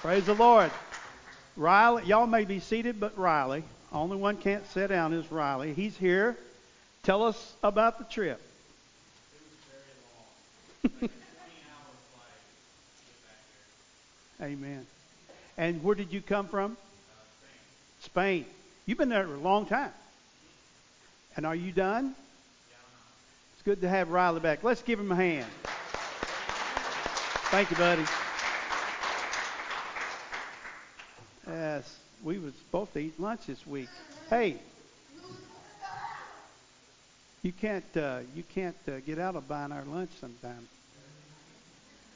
Praise the Lord. Riley, y'all may be seated, but Riley, only one can't sit down is Riley. He's here. Tell us about the trip. It was very long. Amen. And where did you come from? Uh, Spain. Spain. You've been there a long time. And are you done? Yeah, It's good to have Riley back. Let's give him a hand. Thank you, buddy. Yes, we were supposed to eat lunch this week. Hey, you can't uh, you can't uh, get out of buying our lunch sometime.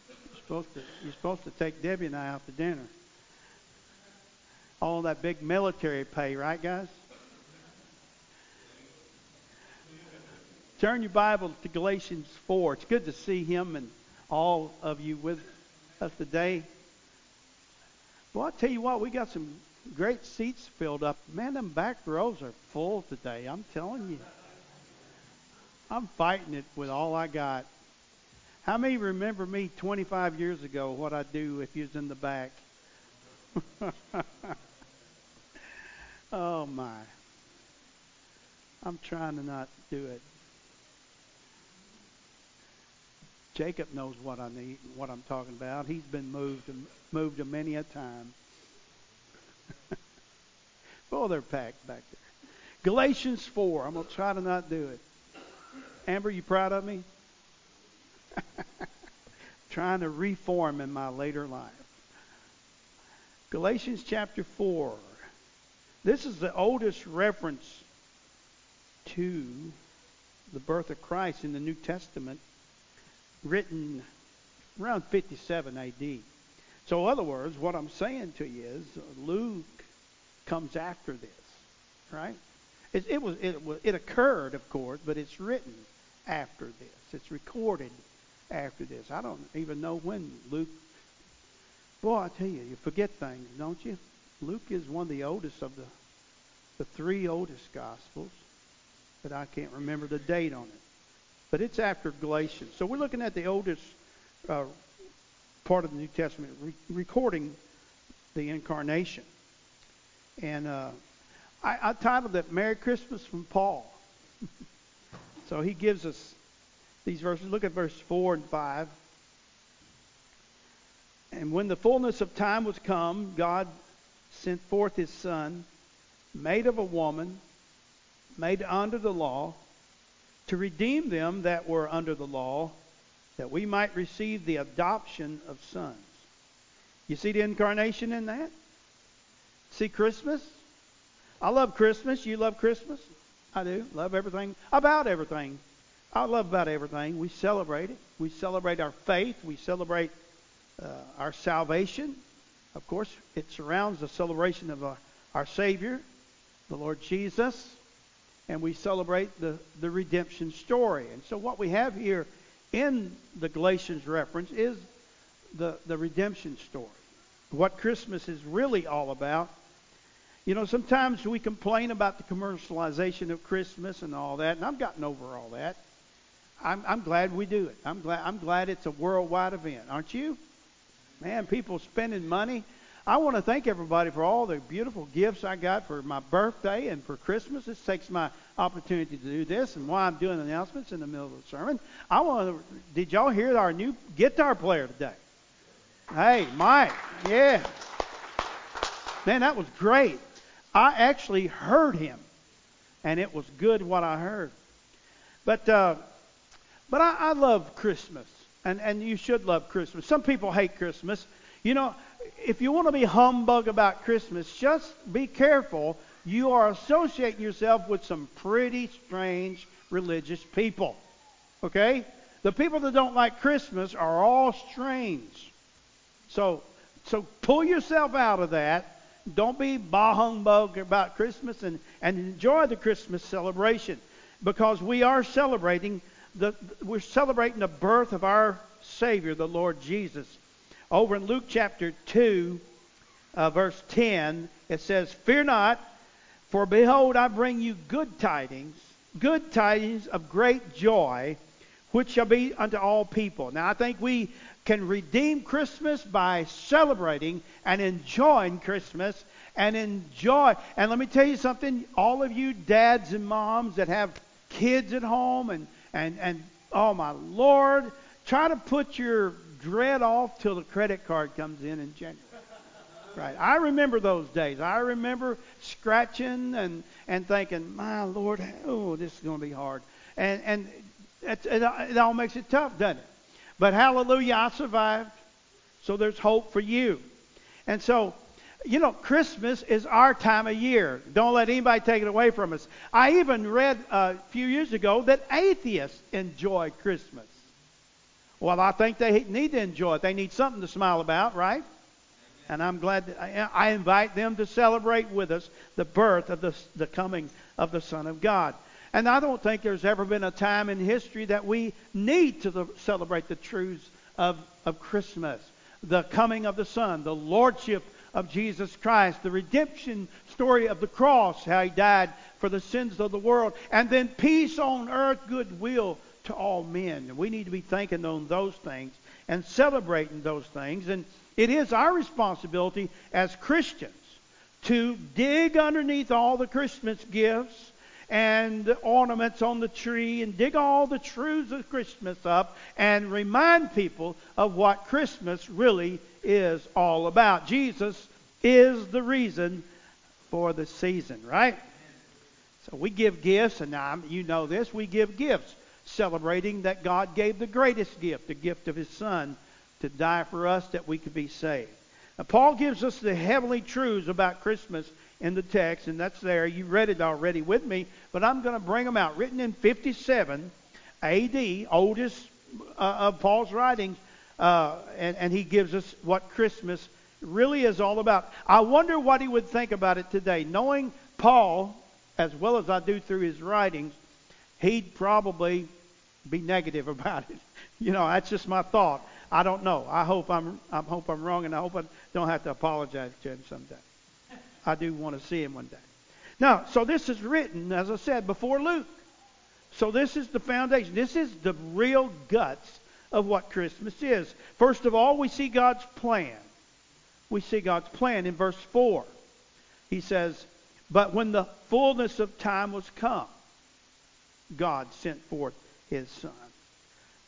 You're supposed to you're supposed to take Debbie and I out to dinner. All that big military pay, right, guys? Turn your Bible to Galatians 4. It's good to see him and all of you with us today. Well, I tell you what, we got some great seats filled up. Man, them back rows are full today. I'm telling you. I'm fighting it with all I got. How many remember me 25 years ago, what I'd do if you was in the back? oh, my. I'm trying to not do it. Jacob knows what I need, what I'm talking about. He's been moved and moved many a time. oh, they're packed back there. Galatians 4. I'm going to try to not do it. Amber, you proud of me? Trying to reform in my later life. Galatians chapter 4. This is the oldest reference to the birth of Christ in the New Testament, written around 57 AD. So, in other words, what I'm saying to you is Luke comes after this, right? It, it was it, it occurred, of course, but it's written after this. It's recorded after this. I don't even know when Luke. Boy, I tell you, you forget things, don't you? Luke is one of the oldest of the the three oldest gospels, but I can't remember the date on it. But it's after Galatians. So we're looking at the oldest uh, part of the New Testament, re- recording the incarnation. And uh, I, I titled it Merry Christmas from Paul. so he gives us these verses. Look at verse 4 and 5. And when the fullness of time was come, God sent forth his Son, made of a woman, made under the law, to redeem them that were under the law that we might receive the adoption of sons. You see the incarnation in that? See Christmas? I love Christmas. You love Christmas? I do. Love everything about everything. I love about everything. We celebrate it. We celebrate our faith. We celebrate uh, our salvation. Of course, it surrounds the celebration of our, our Savior, the Lord Jesus, and we celebrate the, the redemption story. And so, what we have here in the Galatians reference is the, the redemption story. What Christmas is really all about. You know, sometimes we complain about the commercialization of Christmas and all that, and I've gotten over all that. I'm, I'm glad we do it. I'm glad, I'm glad it's a worldwide event, aren't you? Man, people spending money. I want to thank everybody for all the beautiful gifts I got for my birthday and for Christmas. This takes my opportunity to do this and why I'm doing announcements in the middle of the sermon. I want to, did y'all hear our new guitar player today? Hey, Mike. Yeah. Man, that was great. I actually heard him, and it was good what I heard. But uh, but I, I love Christmas, and and you should love Christmas. Some people hate Christmas. You know, if you want to be humbug about Christmas, just be careful you are associating yourself with some pretty strange religious people. Okay? The people that don't like Christmas are all strange. So, so pull yourself out of that. Don't be bah humbug about Christmas and, and enjoy the Christmas celebration because we are celebrating the we're celebrating the birth of our Savior, the Lord Jesus. Over in Luke chapter 2, uh, verse 10, it says, Fear not, for behold, I bring you good tidings, good tidings of great joy, which shall be unto all people. Now, I think we can redeem Christmas by celebrating and enjoying Christmas and enjoy. And let me tell you something, all of you dads and moms that have kids at home and and and oh my lord, try to put your dread off till the credit card comes in in January. Right. I remember those days. I remember scratching and and thinking, "My Lord, oh, this is going to be hard." And and it, it, it all makes it tough, doesn't it? But hallelujah, I survived. So there's hope for you. And so you know, Christmas is our time of year. Don't let anybody take it away from us. I even read a few years ago that atheists enjoy Christmas. Well, I think they need to enjoy it. They need something to smile about, right? And I'm glad that I, invite them to celebrate with us the birth of the, the coming of the Son of God. And I don't think there's ever been a time in history that we need to celebrate the truths of, of Christmas the coming of the Son, the Lordship of Jesus Christ, the redemption story of the cross, how he died for the sins of the world, and then peace on earth, goodwill to all men. We need to be thinking on those things and celebrating those things. And it is our responsibility as Christians to dig underneath all the Christmas gifts and ornaments on the tree and dig all the truths of Christmas up and remind people of what Christmas really is all about. Jesus is the reason for the season, right? So we give gifts, and you know this, we give gifts celebrating that God gave the greatest gift, the gift of His Son, to die for us that we could be saved. Now, Paul gives us the heavenly truths about Christmas in the text, and that's there. You read it already with me, but I'm going to bring them out. Written in 57 AD, oldest uh, of Paul's writings, uh, and, and he gives us what Christmas really is all about. I wonder what he would think about it today. Knowing Paul, as well as I do through his writings, he'd probably be negative about it. You know, that's just my thought. I don't know. I hope I'm I hope I'm wrong, and I hope I don't have to apologize to him someday. I do want to see him one day. Now, so this is written, as I said, before Luke. So this is the foundation. This is the real guts of what Christmas is. First of all, we see God's plan. We see God's plan in verse 4. He says, But when the fullness of time was come, God sent forth his Son.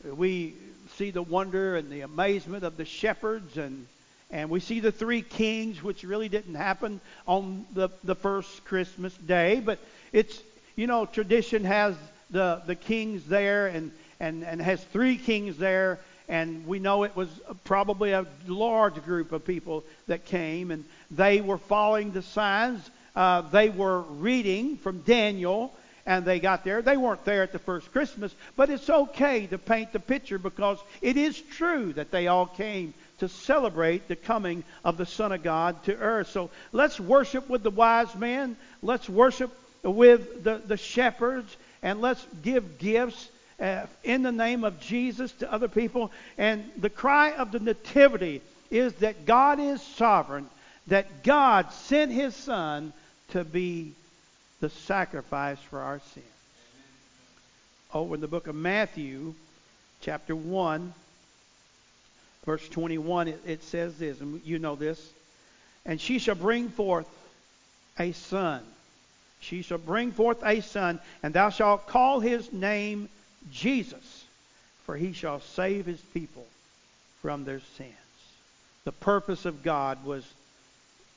We see the wonder and the amazement of the shepherds and and we see the three kings, which really didn't happen on the, the first Christmas day, but it's, you know, tradition has the, the kings there and, and, and has three kings there, and we know it was probably a large group of people that came, and they were following the signs. Uh, they were reading from Daniel, and they got there. They weren't there at the first Christmas, but it's okay to paint the picture because it is true that they all came to celebrate the coming of the Son of God to earth. So let's worship with the wise men. Let's worship with the, the shepherds. And let's give gifts uh, in the name of Jesus to other people. And the cry of the Nativity is that God is sovereign, that God sent His Son to be the sacrifice for our sins. Over oh, in the book of Matthew, chapter 1, verse 21, it, it says this, and you know this. And she shall bring forth a son. She shall bring forth a son, and thou shalt call his name Jesus, for he shall save his people from their sins. The purpose of God was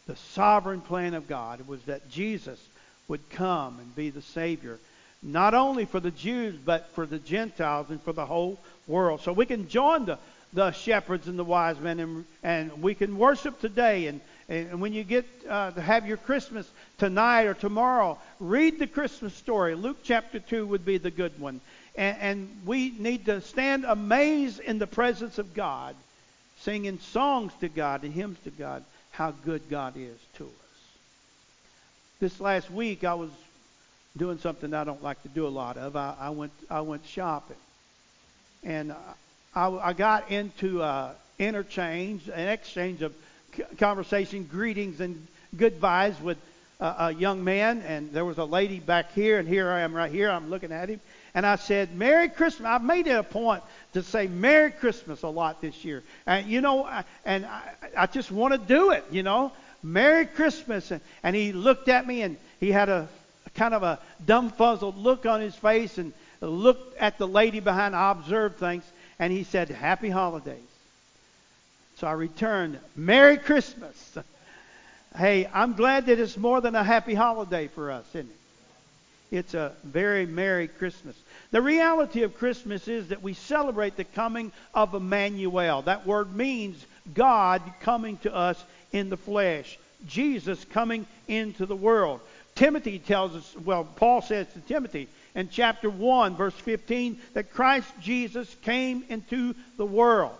the sovereign plan of God was that Jesus would come and be the Savior, not only for the Jews, but for the Gentiles and for the whole world. So we can join the the shepherds and the wise men, and, and we can worship today. And, and when you get uh, to have your Christmas tonight or tomorrow, read the Christmas story. Luke chapter 2 would be the good one. And, and we need to stand amazed in the presence of God, singing songs to God and hymns to God, how good God is to us. This last week, I was doing something I don't like to do a lot of. I, I went I went shopping, and I, I got into uh, interchange, an exchange of conversation, greetings, and good vibes with a young man. And there was a lady back here, and here I am right here. I'm looking at him. And I said, Merry Christmas. I made it a point to say Merry Christmas a lot this year. And, you know, I, and I, I just want to do it, you know. Merry Christmas. And, and he looked at me and he had a, a kind of a dumbfuzzled look on his face and looked at the lady behind. I observed things. And he said, Happy holidays. So I returned, Merry Christmas. hey, I'm glad that it's more than a happy holiday for us, isn't it? It's a very Merry Christmas. The reality of Christmas is that we celebrate the coming of Emmanuel. That word means God coming to us in the flesh. Jesus coming into the world. Timothy tells us, well, Paul says to Timothy in chapter 1, verse 15, that Christ Jesus came into the world.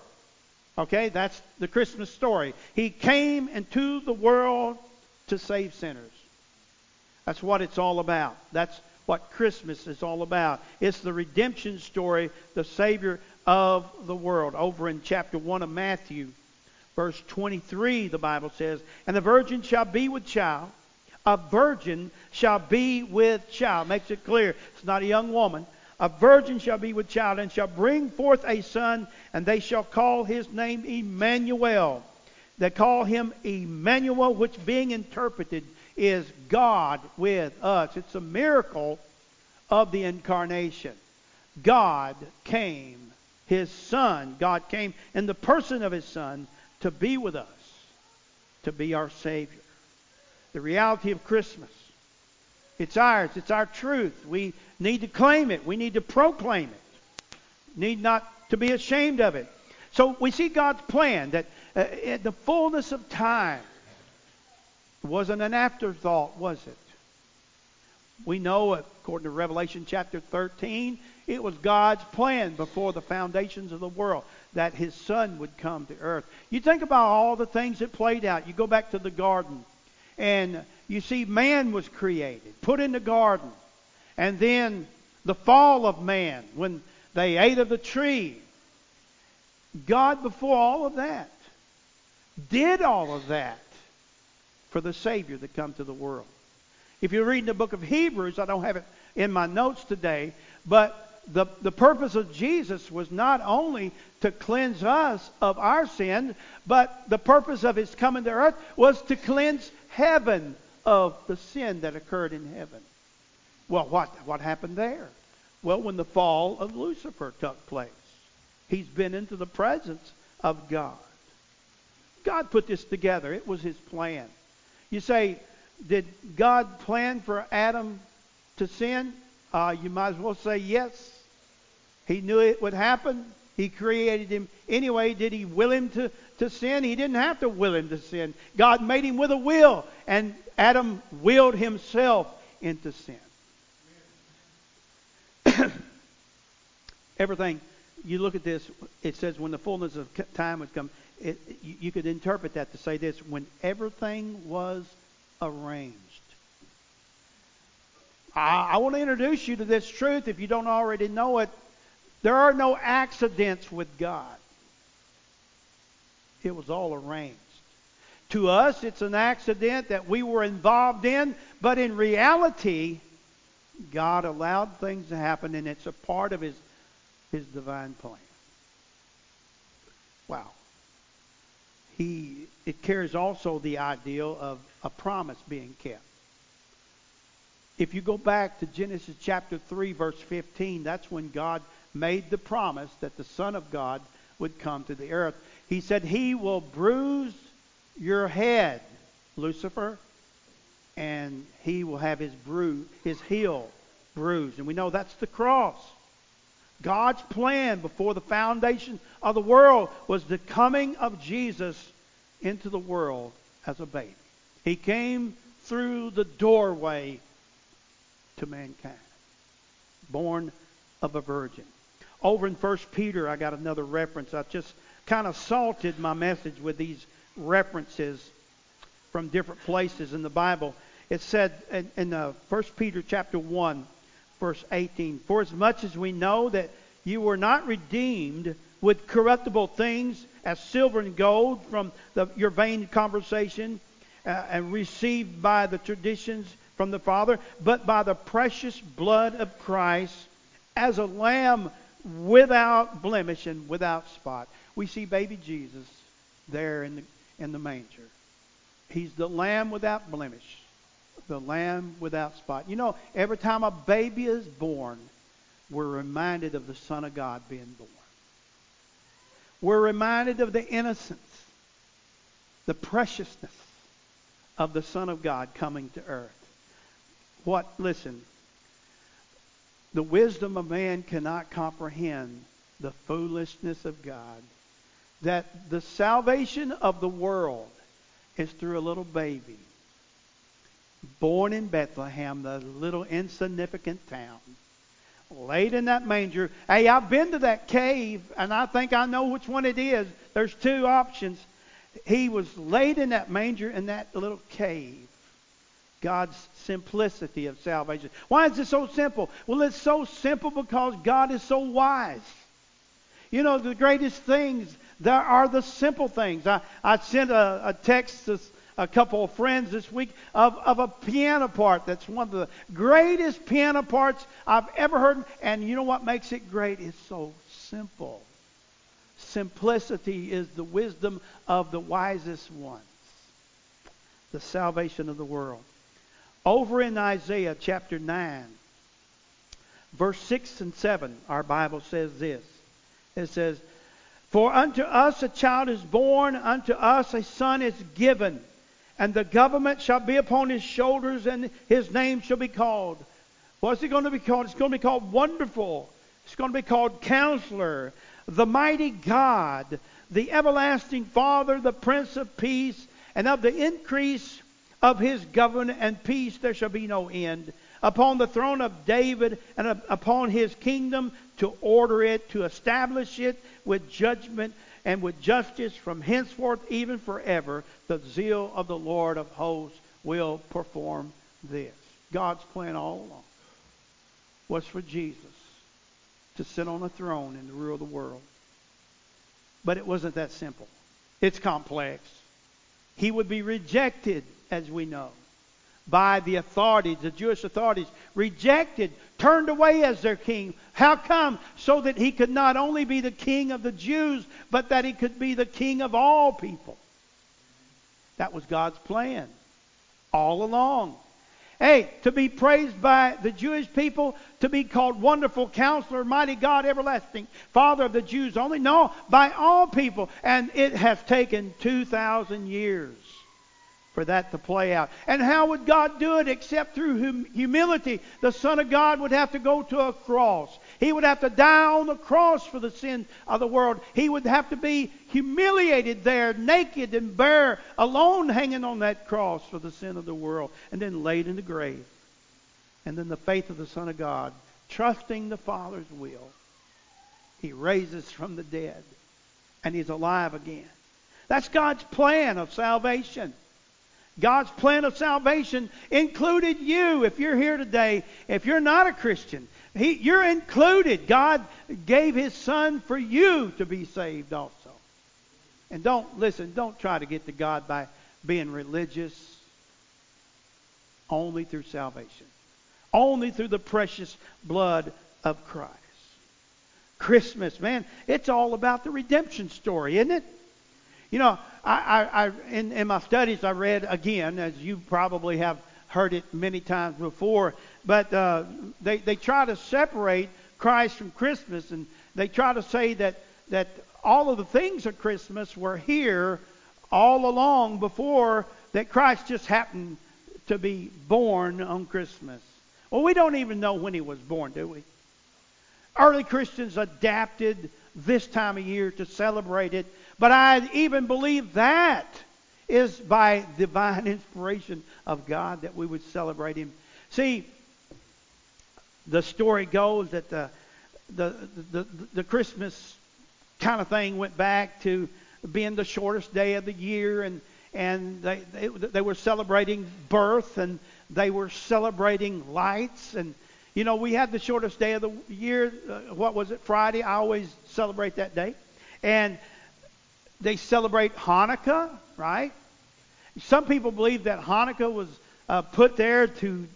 Okay, that's the Christmas story. He came into the world to save sinners. That's what it's all about. That's what Christmas is all about. It's the redemption story, the Savior of the world. Over in chapter 1 of Matthew, verse 23, the Bible says, And the virgin shall be with child. A virgin shall be with child. Makes it clear. It's not a young woman. A virgin shall be with child and shall bring forth a son, and they shall call his name Emmanuel. They call him Emmanuel, which being interpreted is God with us. It's a miracle of the incarnation. God came, his Son, God came in the person of his Son to be with us, to be our Savior. The reality of Christmas. It's ours, it's our truth. We need to claim it, we need to proclaim it, need not to be ashamed of it. So we see God's plan that uh, the fullness of time, wasn't an afterthought, was it? We know, according to Revelation chapter 13, it was God's plan before the foundations of the world that his son would come to earth. You think about all the things that played out. You go back to the garden, and you see man was created, put in the garden. And then the fall of man, when they ate of the tree. God, before all of that, did all of that for the Savior that come to the world. If you're reading the book of Hebrews, I don't have it in my notes today, but the, the purpose of Jesus was not only to cleanse us of our sin, but the purpose of his coming to earth was to cleanse heaven of the sin that occurred in heaven. Well, what, what happened there? Well, when the fall of Lucifer took place, he's been into the presence of God. God put this together. It was his plan. You say, did God plan for Adam to sin? Uh, you might as well say yes. He knew it would happen. He created him anyway. Did he will him to, to sin? He didn't have to will him to sin. God made him with a will, and Adam willed himself into sin. Everything, you look at this, it says when the fullness of time would come, it, you, could interpret that to say this when everything was arranged. I, I want to introduce you to this truth if you don't already know it. There are no accidents with God. It was all arranged. To us, it's an accident that we were involved in, but in reality, God allowed things to happen, and it's a part of His, His divine plan. Wow. He, it carries also the ideal of a promise being kept. If you go back to Genesis chapter 3, verse 15, that's when God made the promise that the Son of God would come to the earth. He said, He will bruise your head, Lucifer, and he will have his his heel bruised. And we know that's the cross. God's plan before the foundation of the world was the coming of Jesus into the world as a baby. He came through the doorway to mankind, born of a virgin. Over in 1 Peter, I got another reference. I just kind of salted my message with these references from different places in the Bible. It said in, in uh, 1 Peter chapter 1, verse 18, For as much as we know that you were not redeemed with corruptible things as silver and gold from the, your vain conversation uh, and received by the traditions from the Father, but by the precious blood of Christ as a lamb without blemish and without spot. We see baby Jesus there in the, in the manger. He's the lamb without blemish, the lamb without spot. You know, every time a baby is born, we're reminded of the Son of God being born. We're reminded of the innocence, the preciousness of the Son of God coming to earth. What, listen, the wisdom of man cannot comprehend the foolishness of God. That the salvation of the world is through a little baby born in Bethlehem, the little insignificant town, laid in that manger. Hey, I've been to that cave, and I think I know which one it is. There's two options. He was laid in that manger in that little cave. God's simplicity of salvation. Why is it so simple? Well, it's so simple because God is so wise. You know, the greatest things there are the simple things. I, I sent a, a text to a couple of friends this week of, of a piano part that's one of the greatest piano parts I've ever heard. And you know what makes it great? It's so simple. Simplicity is the wisdom of the wisest ones. The salvation of the world. Over in Isaiah chapter 9, verse 6 and 7, our Bible says this. It says, For unto us a child is born, unto us a son is given, and the government shall be upon his shoulders, and his name shall be called. What's it going to be called? It's going to be called Wonderful. It's going to be called Counselor, the Mighty God, the Everlasting Father, the Prince of Peace, and of the increase of his government and peace there shall be no end. Upon the throne of David and upon his kingdom to order it, to establish it with judgment and with justice from henceforth even forever. The zeal of the Lord of hosts will perform this. God's plan all along was for Jesus to sit on a throne and to rule the world. But it wasn't that simple. It's complex. He would be rejected as we know, by the authorities, the Jewish authorities, rejected, turned away as their king. How come? So that he could not only be the king of the Jews, but that he could be the king of all people. That was God's plan all along. Hey, to be praised by the Jewish people, to be called Wonderful Counselor, Mighty God, Everlasting Father of the Jews only. No, by all people. And it has taken 2,000 years for that to play out. And how would God do it except through hum- humility? The Son of God would have to go to a cross. He would have to die on the cross for the sin of the world. He would have to be humiliated there, naked and bare, alone hanging on that cross for the sin of the world, and then laid in the grave. And then the faith of the Son of God, trusting the Father's will, he raises from the dead, and he's alive again. That's God's plan of salvation. God's plan of salvation included you. If you're here today, if you're not a Christian, he, you're included. God gave His Son for you to be saved also. And don't, listen, don't try to get to God by being religious. Only through salvation. Only through the precious blood of Christ. Christmas, man, it's all about the redemption story, isn't it? You know, I, I, in, in my studies, I read again, as you probably have heard it many times before, but uh, they, they try to separate Christ from Christmas, and they try to say that, that all of the things of Christmas were here all along before that Christ just happened to be born on Christmas. Well, we don't even know when he was born, do we? Early Christians adapted this time of year to celebrate it but I even believe that is by divine inspiration of God that we would celebrate Him. See, the story goes that the, the, the, the Christmas kind of thing went back to being the shortest day of the year, and, and they, they, they were celebrating birth, and they were celebrating lights, and you know, we had the shortest day of the year. Uh, what was it? Friday. I always celebrate that day. And they celebrate Hanukkah, right? Some people believe that Hanukkah was uh, put there to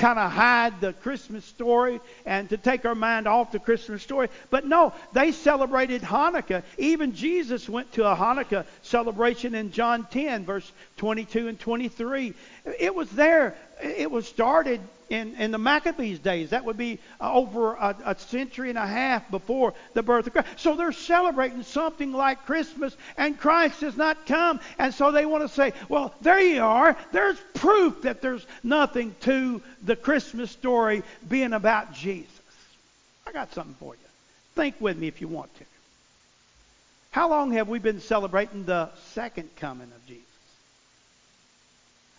kind of hide the Christmas story and to take our mind off the Christmas story. But no, they celebrated Hanukkah. Even Jesus went to a Hanukkah celebration in John 10, verse 22 and 23. It was there. It was started in, in the Maccabees days. That would be uh, over a, a, century and a half before the birth of Christ. So they're celebrating something like Christmas, and Christ has not come. And so they want to say, well, there you are. There's proof that there's nothing to the Christmas story being about Jesus. I got something for you. Think with me if you want to. How long have we been celebrating the second coming of Jesus?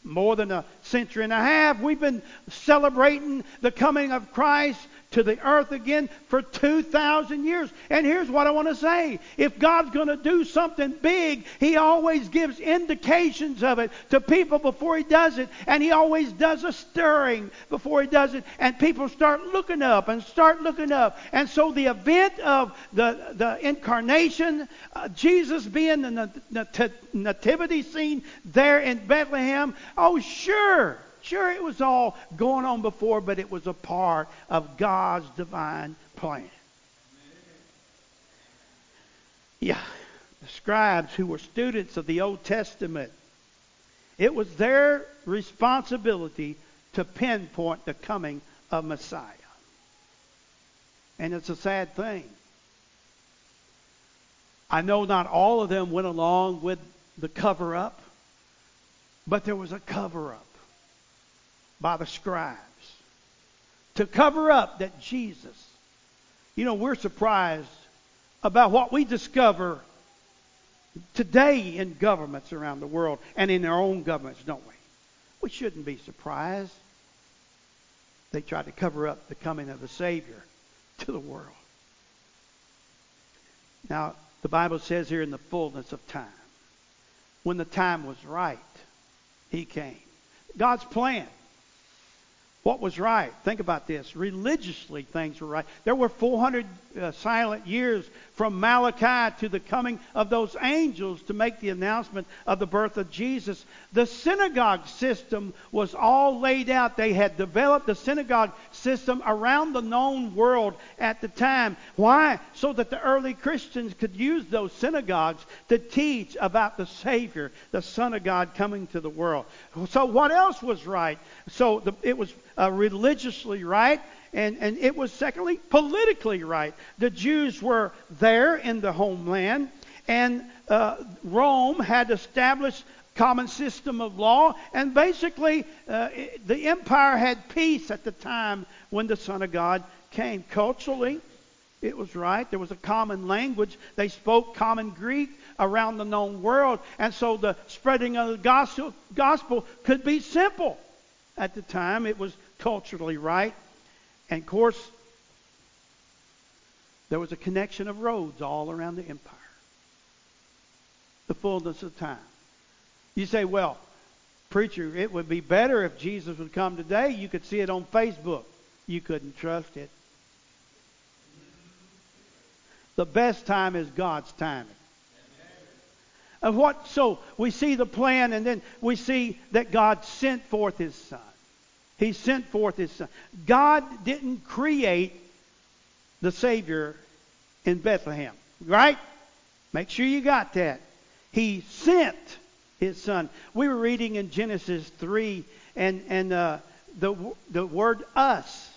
More than a century and a half. We've been celebrating the coming of Christ to the earth again for 2,000 years. And here's what I want to say. If God's going to do something big, He always gives indications of it to people before He does it. And He always does a stirring before He does it. And people start looking up and start looking up. And so the event of the, the incarnation, uh, Jesus being the nat- nativity scene there in Bethlehem, oh, sure. Sure, it was all going on before, but it was a part of God's divine plan. Yeah, the scribes who were students of the Old Testament, it was their responsibility to pinpoint the coming of Messiah. And it's a sad thing. I know not all of them went along with the cover up, but there was a cover up by the scribes to cover up that Jesus. You know, we're surprised about what we discover today in governments around the world and in our own governments, don't we? We shouldn't be surprised. They tried to cover up the coming of the Savior to the world. Now, the Bible says here in the fullness of time, when the time was right, He came. God's plan what was right? Think about this. Religiously, things were right. There were 400 uh, silent years from Malachi to the coming of those angels to make the announcement of the birth of Jesus. The synagogue system was all laid out. They had developed the synagogue system around the known world at the time. Why? So that the early Christians could use those synagogues to teach about the Savior, the Son of God coming to the world. So, what else was right? So, the, it was uh, religiously right, and, and it was, secondly, politically right. The Jews were there in the homeland, and uh, Rome had established common system of law, and basically uh, the empire had peace at the time when the Son of God came. Culturally, it was right. There was a common language. They spoke common Greek around the known world, and so the spreading of the gospel, gospel could be simple. At the time, it was culturally right. And of course, there was a connection of roads all around the empire. The fullness of time. You say, well, preacher, it would be better if Jesus would come today. You could see it on Facebook. You couldn't trust it. The best time is God's timing. Of what so we see the plan and then we see that God sent forth his son. He sent forth his son. God didn't create the Savior in Bethlehem, right? Make sure you got that. He sent his son. We were reading in Genesis 3 and, and uh, the, the word us.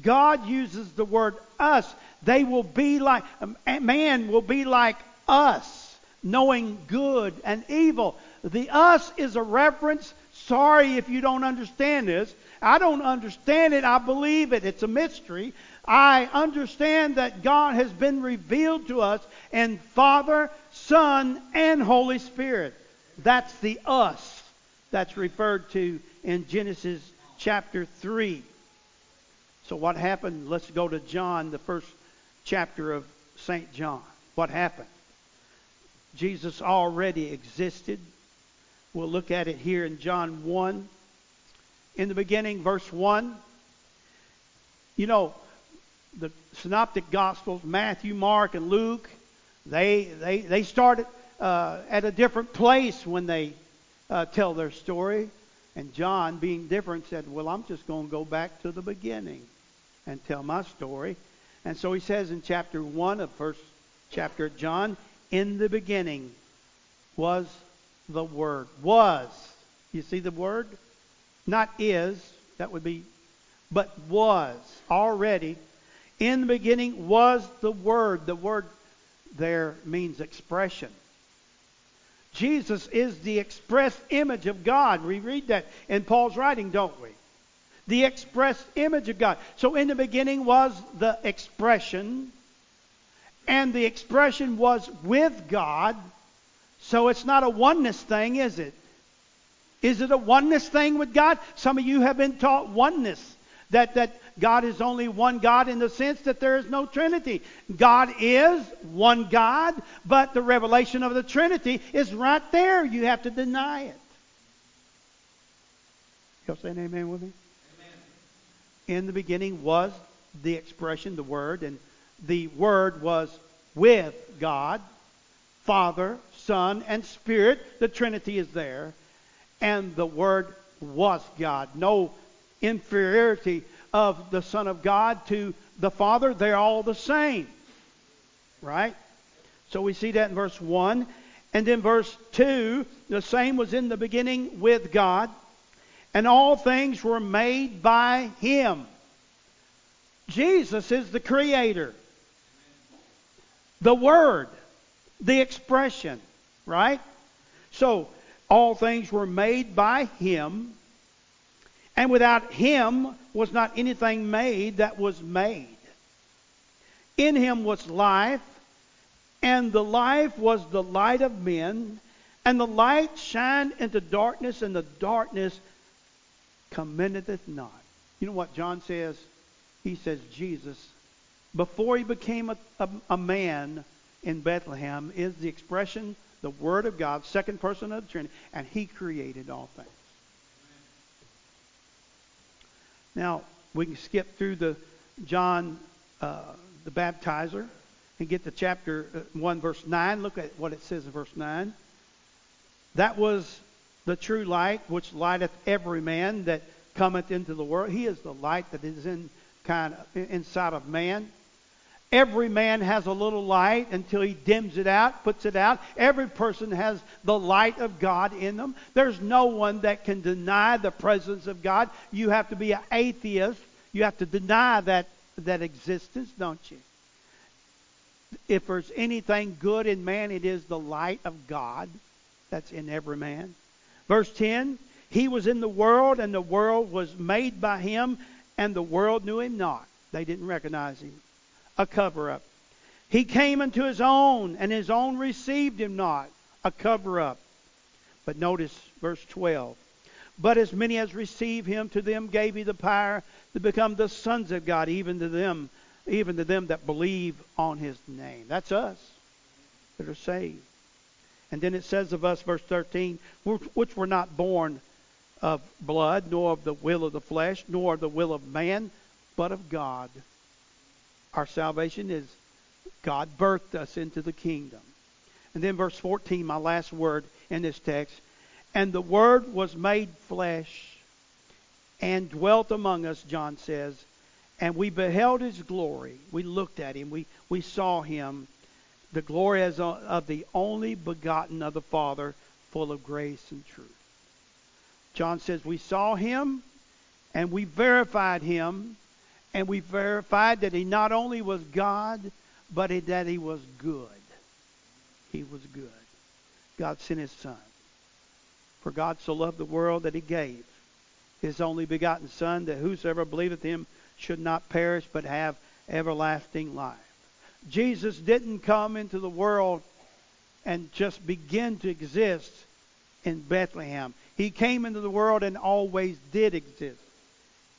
God uses the word us. They will be like, man will be like us, knowing good and evil. The us is a reference Sorry if you don't understand this. I don't understand it. I believe it. It's a mystery. I understand that God has been revealed to us in Father, Son, and Holy Spirit. That's the us that's referred to in Genesis chapter 3. So, what happened? Let's go to John, the first chapter of St. John. What happened? Jesus already existed. We'll look at it here in John 1. In the beginning, verse 1. You know, the synoptic gospels, Matthew, Mark, and Luke, they, they, they started uh, at a different place when they uh, tell their story. And John, being different, said, Well, I'm just going to go back to the beginning and tell my story. And so he says in chapter 1 of first chapter of John, In the beginning was the Word. Was. You see the word? Not is, that would be, but was already. In the beginning was the Word. The word there means expression. Jesus is the express image of God. We read that in Paul's writing, don't we? The express image of God. So in the beginning was the expression, and the expression was with God. So it's not a oneness thing, is it? Is it a oneness thing with God? Some of you have been taught oneness. That, that God is only one God in the sense that there is no Trinity. God is one God, but the revelation of the Trinity is right there. You have to deny it. Y'all saying amen with me? Amen. In the beginning was the expression, the Word, and the Word was with God, Father, Son, and Spirit. The Trinity is there. And the Word was God. No inferiority of the Son of God to the Father. They're all the same. Right? So we see that in verse 1. And then verse 2 the same was in the beginning with God, and all things were made by Him. Jesus is the Creator, the Word, the expression, right? So, all things were made by Him, and without him was not anything made that was made. In him was life, and the life was the light of men, and the light shined into darkness, and the darkness commenteth not. You know what John says? He says Jesus, before he became a, a, a man in Bethlehem, is the expression, the Word of God, second person of the Trinity, and he created all things. Now, we can skip through the John uh, the baptizer and get to chapter uh, 1, verse 9. Look at what it says in verse 9. That was the true light which lighteth every man that cometh into the world. He is the light that is in kind of inside of man. Every man has a little light until he dims it out, puts it out. Every person has the light of God in them. There's no one that can deny the presence of God. You have to be an atheist. You have to deny that, that existence, don't you? If there's anything good in man, it is the light of God that's in every man. Verse 10 He was in the world, and the world was made by him, and the world knew him not. They didn't recognize him a cover up. He came into his own, and his own received him not, a cover up. But notice verse 12. But as many as receive him, to them gave he the power to become the sons of God, even to them, even to them that believe on his name. That's us that are saved. And then it says of us, verse 13, which were not born of blood, nor of the will of the flesh, nor of the will of man, but of God. Our salvation is God birthed us into the kingdom. And then verse 14, my last word in this text. And the Word was made flesh and dwelt among us, John says, and we beheld his glory. We looked at him. We, we saw him, the glory as of the only begotten of the Father, full of grace and truth. John says, We saw him and we verified him and we verified that he not only was God, but that he was good. He was good. God sent his Son. For God so loved the world that he gave his only begotten Son, that whosoever believeth him should not perish, but have everlasting life. Jesus didn't come into the world and just begin to exist in Bethlehem. He came into the world and always did exist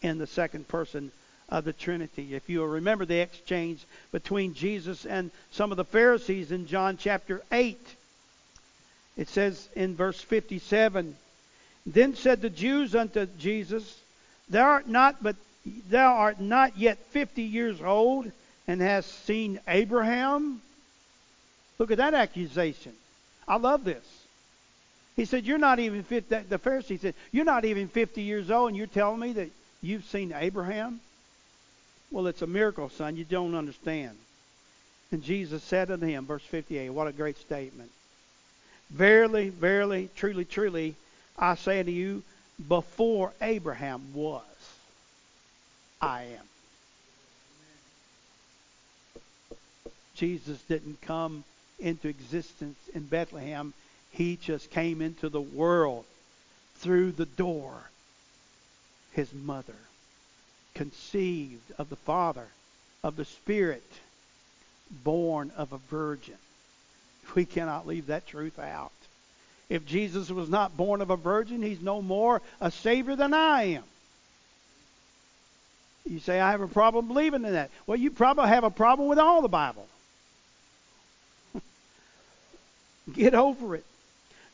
in the second person of the Trinity. If you'll remember the exchange between Jesus and some of the Pharisees in John chapter 8, it says in verse 57 Then said the Jews unto Jesus, Thou art not, but thou art not yet fifty years old, and hast seen Abraham? Look at that accusation. I love this. He said, You're not even 50. The Pharisee said, You're not even 50 years old, and you're telling me that you've seen Abraham? Well, it's a miracle, son. You don't understand. And Jesus said unto him, verse 58, what a great statement. Verily, verily, truly, truly, I say unto you, before Abraham was, I am. Jesus didn't come into existence in Bethlehem. He just came into the world through the door. His mother, conceived of the Father, of the Spirit, born of a virgin. We cannot leave that truth out. If Jesus was not born of a virgin, he's no more a Savior than I am. You say, I have a problem believing in that. Well, you probably have a problem with all the Bible. Get over it.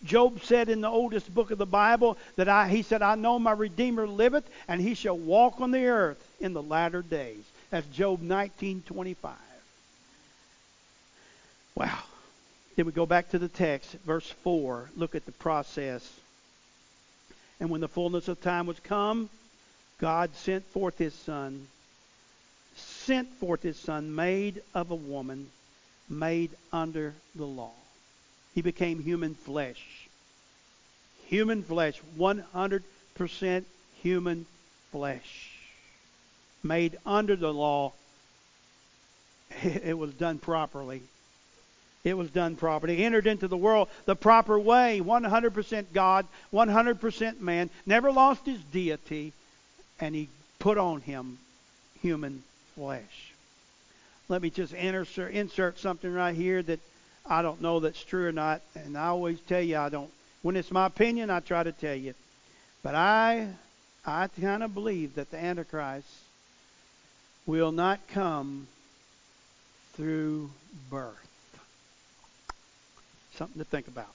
Job said in the oldest book of the Bible that I, he said, I know my Redeemer liveth, and he shall walk on the earth in the latter days. That's Job 19:25. Wow. Then we go back to the text, verse 4. Look at the process. And when the fullness of time was come, God sent forth his son, sent forth his son, made of a woman, made under the law. He became human flesh. Human flesh, 100% human flesh. Made under the law. It was done properly. It was done properly. He entered into the world the proper way. 100% God, 100% man. Never lost his deity. And he put on him human flesh. Let me just insert, insert something right here that I don't know that's true or not. And I always tell you I don't. When it's my opinion, I try to tell you. But I, I kind of believe that the Antichrist will not come through birth. Something to think about.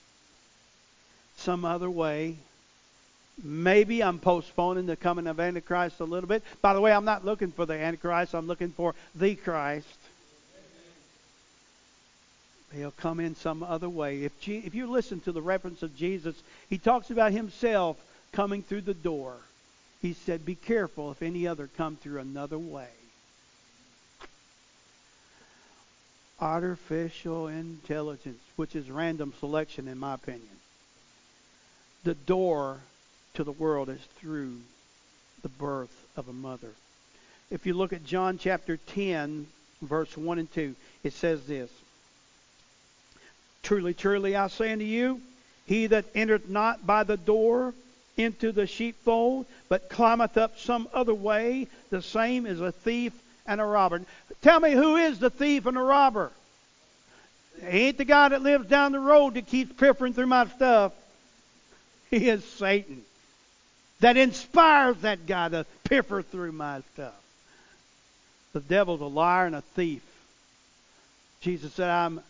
Some other way. Maybe I'm postponing the coming of Antichrist a little bit. By the way, I'm not looking for the Antichrist. I'm looking for the Christ. He'll come in some other way. If, if you listen to the reference of Jesus, he talks about himself coming through the door. He said, Be careful if any other come through another way. Artificial intelligence, which is random selection, in my opinion. The door to the world is through the birth of a mother. If you look at John chapter 10, verse 1 and 2, it says this Truly, truly, I say unto you, he that entereth not by the door into the sheepfold, but climbeth up some other way, the same is a thief and a robber. Tell me who is the thief and the robber? He ain't the guy that lives down the road that keeps piffering through my stuff. He is Satan. That inspires that guy to piffer through my stuff. The devil's a liar and a thief. Jesus said, I'm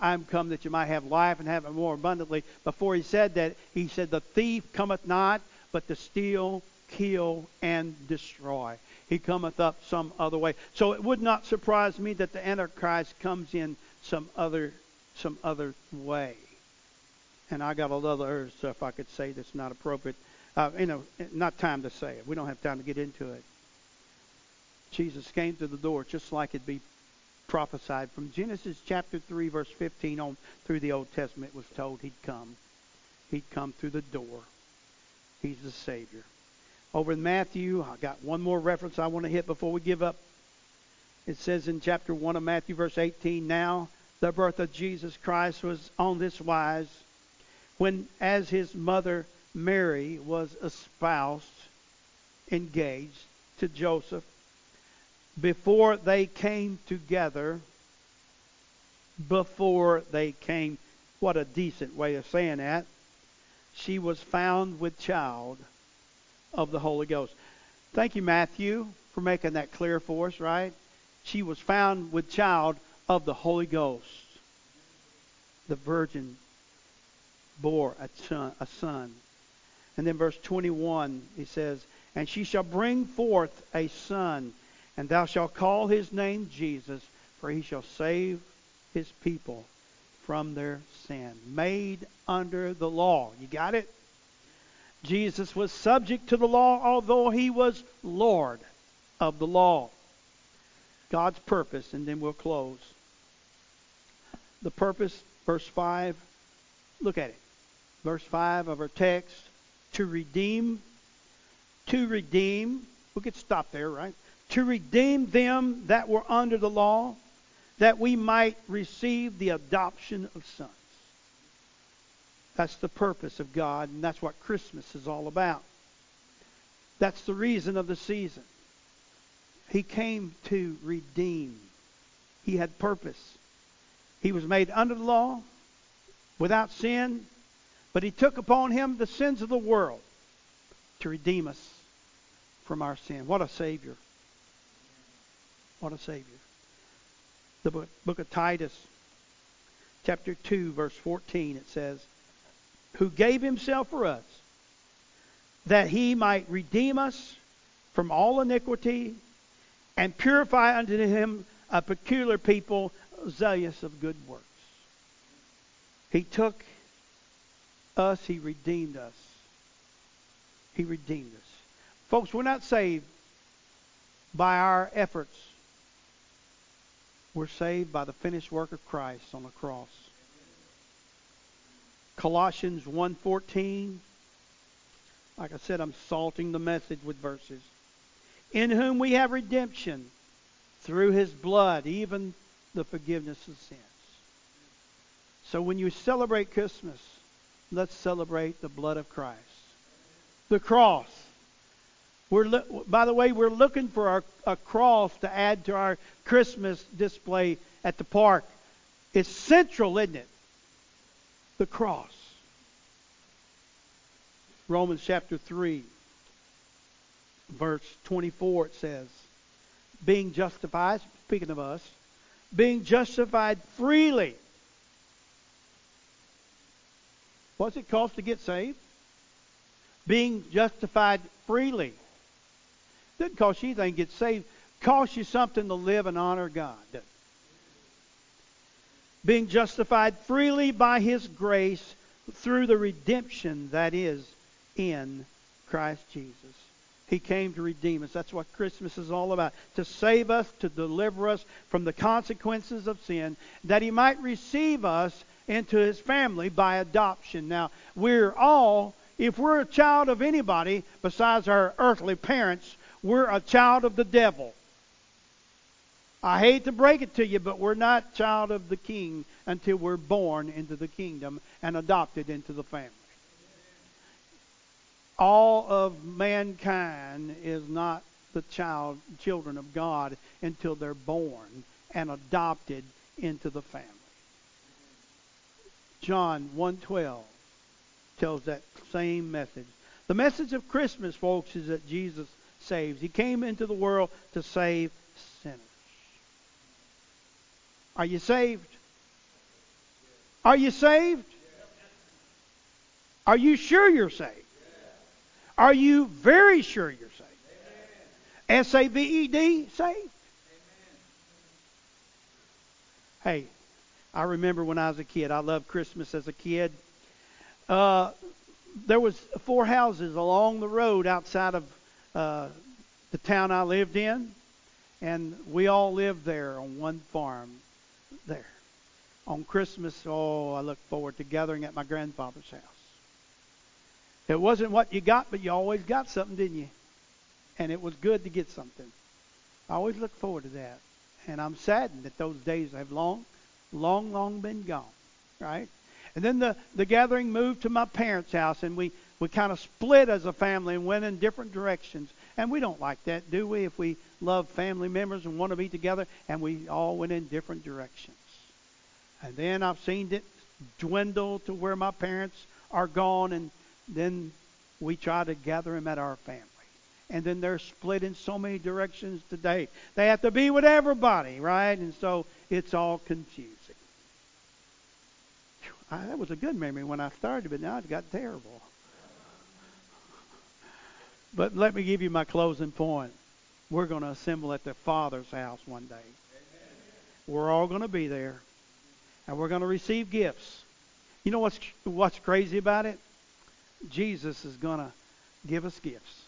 I'm come that you might have life and have it more abundantly. Before he said that, he said, The thief cometh not, but to steal, kill, and destroy. He cometh up some other way. So it would not surprise me that the Antichrist comes in some other some other way. And I got a lot of other stuff I could say that's not appropriate. Uh, you know, not time to say it. We don't have time to get into it. Jesus came to the door just like it'd be prophesied from Genesis chapter 3, verse 15 on through the Old Testament was told he'd come. He'd come through the door. He's the Savior. Over in Matthew, I got one more reference I want to hit before we give up. It says in chapter 1 of Matthew, verse 18, Now the birth of Jesus Christ was on this wise, when as his mother Mary was espoused, engaged to Joseph, before they came together, before they came, what a decent way of saying that, she was found with child of the Holy Ghost. Thank you, Matthew, for making that clear for us, right? She was found with child of the Holy Ghost. The virgin bore a son, a son. And then verse 21, he says, And she shall bring forth a son, and thou shalt call his name Jesus, for he shall save his people from their sin. Made under the law. You got it? Jesus was subject to the law, although he was Lord of the law. God's purpose, and then we'll close. The purpose, verse 5, look at it. Verse 5 of our text to redeem, to redeem, we could stop there, right? To redeem them that were under the law, that we might receive the adoption of sons. That's the purpose of God, and that's what Christmas is all about. That's the reason of the season. He came to redeem. He had purpose. He was made under the law, without sin, but he took upon him the sins of the world to redeem us from our sin. What a Savior. What a Savior. The book, book of Titus, chapter 2, verse 14, it says, Who gave himself for us, that he might redeem us from all iniquity and purify unto him a peculiar people zealous of good works. He took us, he redeemed us. He redeemed us. Folks, we're not saved by our efforts. We're saved by the finished work of Christ on the cross. Colossians 1:14 Like I said, I'm salting the message with verses. In whom we have redemption through his blood, even the forgiveness of sins. So when you celebrate Christmas, let's celebrate the blood of Christ. The cross. We're by the way, we're looking for our, a cross to add to our Christmas display at the park. It's central, isn't it? The cross. Romans chapter 3, verse 24, it says, Being justified, speaking of us, being justified freely. What's it cost to get saved? Being justified freely. Doesn't cost you anything to get saved. Costs you something to live and honor God. Being justified freely by His grace through the redemption that is in Christ Jesus. He came to redeem us. That's what Christmas is all about. To save us, to deliver us from the consequences of sin, that He might receive us into His family by adoption. Now, we're all, if we're a child of anybody besides our earthly parents, we're a child of the devil. I hate to break it to you, but we're not child of the king until we're born into the kingdom and adopted into the family all of mankind is not the child children of God until they're born and adopted into the family. John 1:12 tells that same message. The message of Christmas, folks, is that Jesus saves. He came into the world to save sinners. Are you saved? Are you saved? Are you sure you're saved? Are you very sure you're saved? S A V E D, saved? Hey, I remember when I was a kid. I loved Christmas as a kid. Uh, there was four houses along the road outside of uh, the town I lived in, and we all lived there on one farm there. On Christmas, oh, I look forward to gathering at my grandfather's house. It wasn't what you got, but you always got something, didn't you? And it was good to get something. I always look forward to that. And I'm saddened that those days have long, long, long been gone. Right? And then the, the gathering moved to my parents' house, and we, we kind of split as a family and went in different directions. And we don't like that, do we? If we love family members and want to be together, and we all went in different directions. And then I've seen it dwindle to where my parents are gone, and then we try to gather them at our family. And then they're split in so many directions today. They have to be with everybody, right? And so it's all confusing. I, that was a good memory when I started, but now it got terrible. But let me give you my closing point. We're going to assemble at the Father's house one day. We're all going to be there. and we're going to receive gifts. You know what's what's crazy about it? Jesus is going to give us gifts.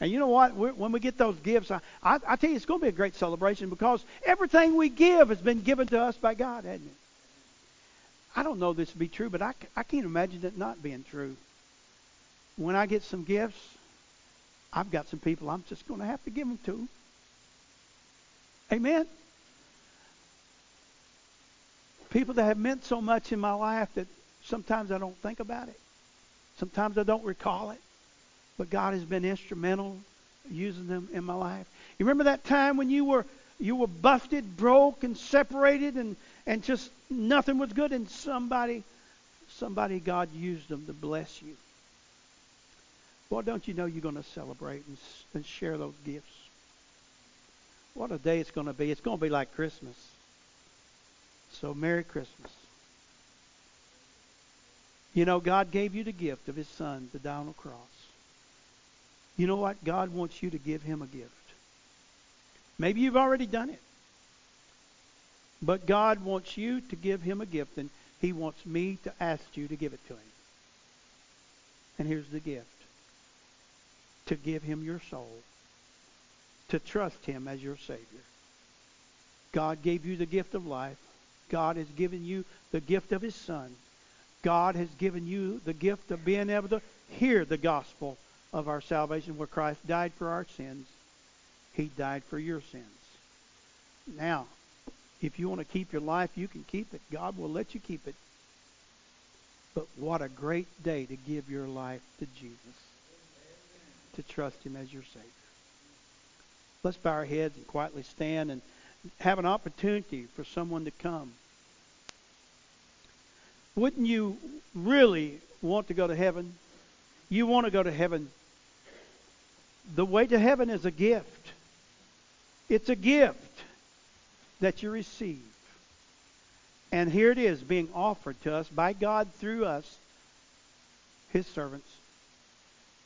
And you know what? We're, when we get those gifts, I, I, I tell you, it's going to be a great celebration because everything we give has been given to us by God, hasn't it? I don't know this to be true, but I, I can't imagine it not being true. When I get some gifts, I've got some people I'm just going to have to give them to. Amen? People that have meant so much in my life that sometimes I don't think about it. Sometimes I don't recall it. But God has been instrumental using them in my life. You remember that time when you were you were busted, broke, and separated, and and just nothing was good, and somebody somebody God used them to bless you. Well, don't you know you're going to celebrate and, and share those gifts? What a day it's going to be. It's going to be like Christmas. So, Merry Christmas. You know, God gave you the gift of His Son to die on the cross. You know what? God wants you to give Him a gift. Maybe you've already done it. But God wants you to give Him a gift, and He wants me to ask you to give it to Him. And here's the gift to give Him your soul, to trust Him as your Savior. God gave you the gift of life. God has given you the gift of His Son. God has given you the gift of being able to hear the gospel of our salvation where Christ died for our sins. He died for your sins. Now, if you want to keep your life, you can keep it. God will let you keep it. But what a great day to give your life to Jesus, to trust Him as your Savior. Let's bow our heads and quietly stand and have an opportunity for someone to come. Wouldn't you really want to go to heaven? You want to go to heaven. The way to heaven is a gift. It's a gift that you receive. And here it is being offered to us by God through us, His servants.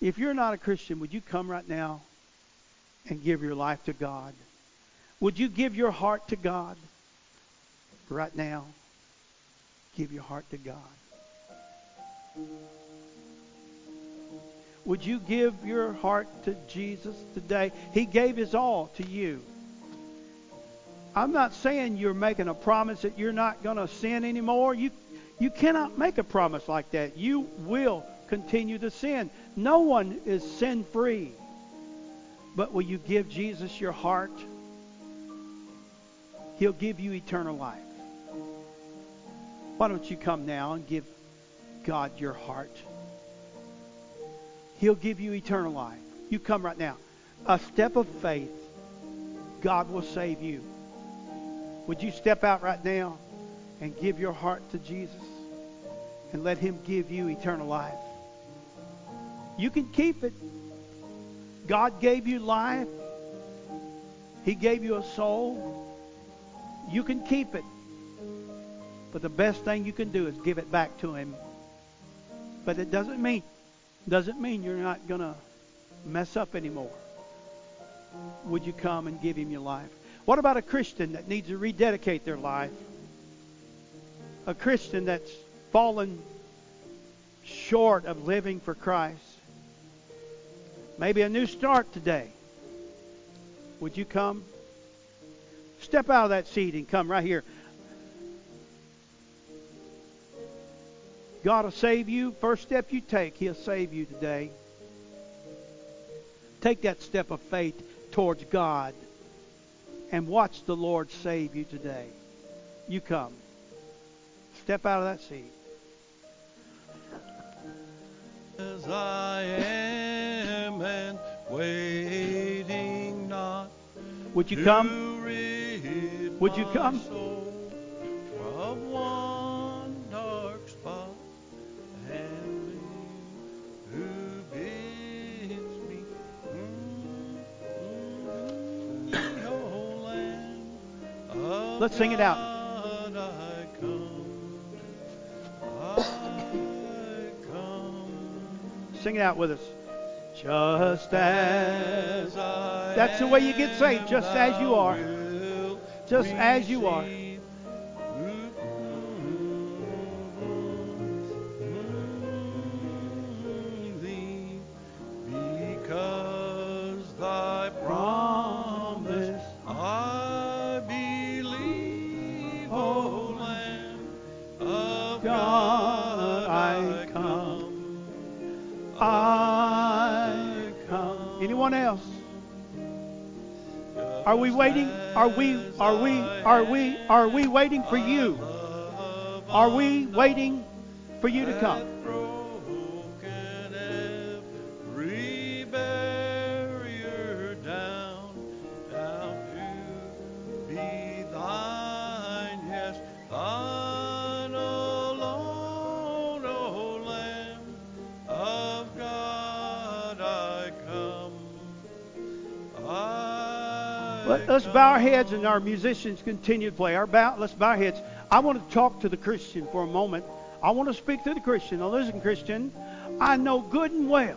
If you're not a Christian, would you come right now and give your life to God? Would you give your heart to God right now? Give your heart to God. Would you give your heart to Jesus today? He gave his all to you. I'm not saying you're making a promise that you're not going to sin anymore. You you cannot make a promise like that. You will continue to sin. No one is sin free. But will you give Jesus your heart? He'll give you eternal life. Why don't you come now and give God your heart? He'll give you eternal life. You come right now. A step of faith, God will save you. Would you step out right now and give your heart to Jesus and let Him give you eternal life? You can keep it. God gave you life. He gave you a soul. You can keep it. But the best thing you can do is give it back to him. But it doesn't mean doesn't mean you're not going to mess up anymore. Would you come and give him your life? What about a Christian that needs to rededicate their life? A Christian that's fallen short of living for Christ. Maybe a new start today. Would you come? Step out of that seat and come right here. God will save you. First step you take, He'll save you today. Take that step of faith towards God and watch the Lord save you today. You come. Step out of that seat. As I am and waiting not. Would you come? Would you come? Let's sing it out. Sing it out with us. Just as That's the way you get saved, just as you are. Just as you are. Are we waiting? Are we are we are we are we waiting for you? Are we waiting for you to come? I Let, us bow our heads and our musicians continue to play. Our bow, let's bow our heads. I want to talk to the Christian for a moment. I want to speak to the Christian. Now listen, Christian, I know good and well.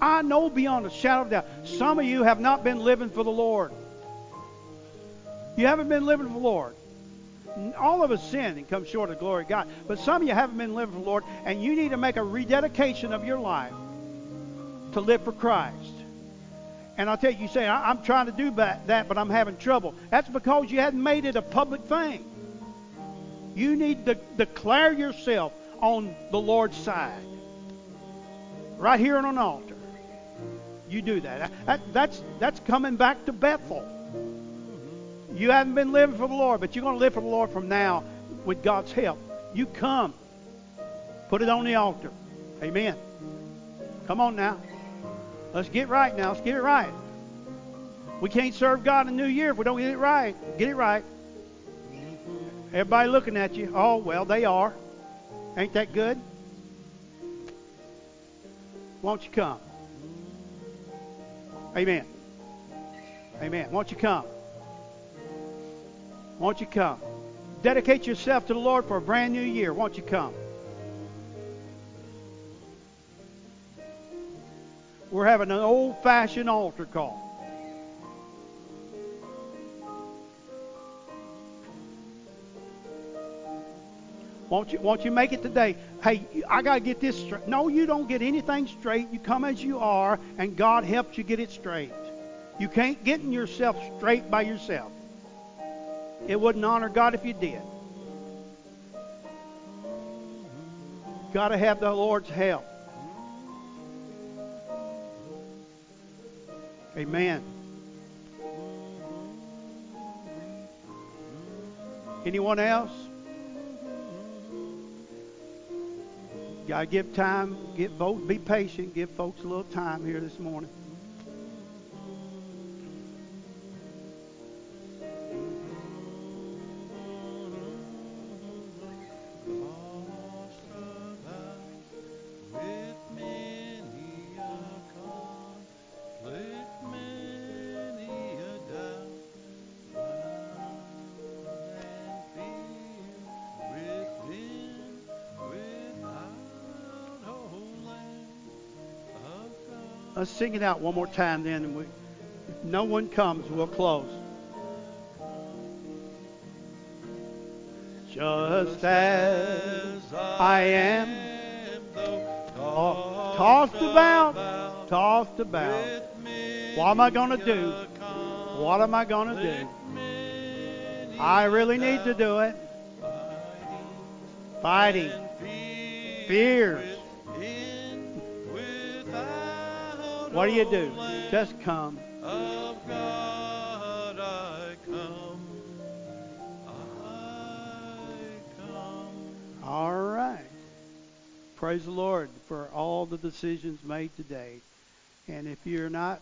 I know beyond a shadow of doubt. Some of you have not been living for the Lord. You haven't been living for the Lord. All of us sin and come short of the glory of God. But some of you haven't been living for the Lord, and you need to make a rededication of your life to live for Christ. And I'll tell you, you say, I- I'm trying to do that, that, but I'm having trouble. That's because you hadn't made it a public thing. You need to declare yourself on the Lord's side. Right here on an altar. You do that. that that's, that's coming back to Bethel. You haven't been living for the Lord, but you're going to live for the Lord from now with God's help. You come. Put it on the altar. Amen. Come on now. Let's get right now. Let's get it right. We can't serve God in the new year if we don't get it right. Get it right. Everybody looking at you. Oh, well, they are. Ain't that good? Won't you come? Amen. Amen. Won't you come? Won't you come? Dedicate yourself to the Lord for a brand new year. Won't you come? We're having an old fashioned altar call. Won't you, won't you make it today? Hey, I got to get this straight. No, you don't get anything straight. You come as you are, and God helps you get it straight. You can't get yourself straight by yourself. It wouldn't honor God if you did. Got to have the Lord's help. Amen. Anyone else? Got to give time. Give folks, be patient. Give folks a little time here this morning. Sing it out one more time then. And we, if no one comes, we'll close. Just as I am, tossed about, tossed about. What am I going to do? What am I going to do? I really need to do it. Fighting. Fears. What do you do? Just come. of God, I come. I come. All right. Praise the Lord for all the decisions made today. And if you're not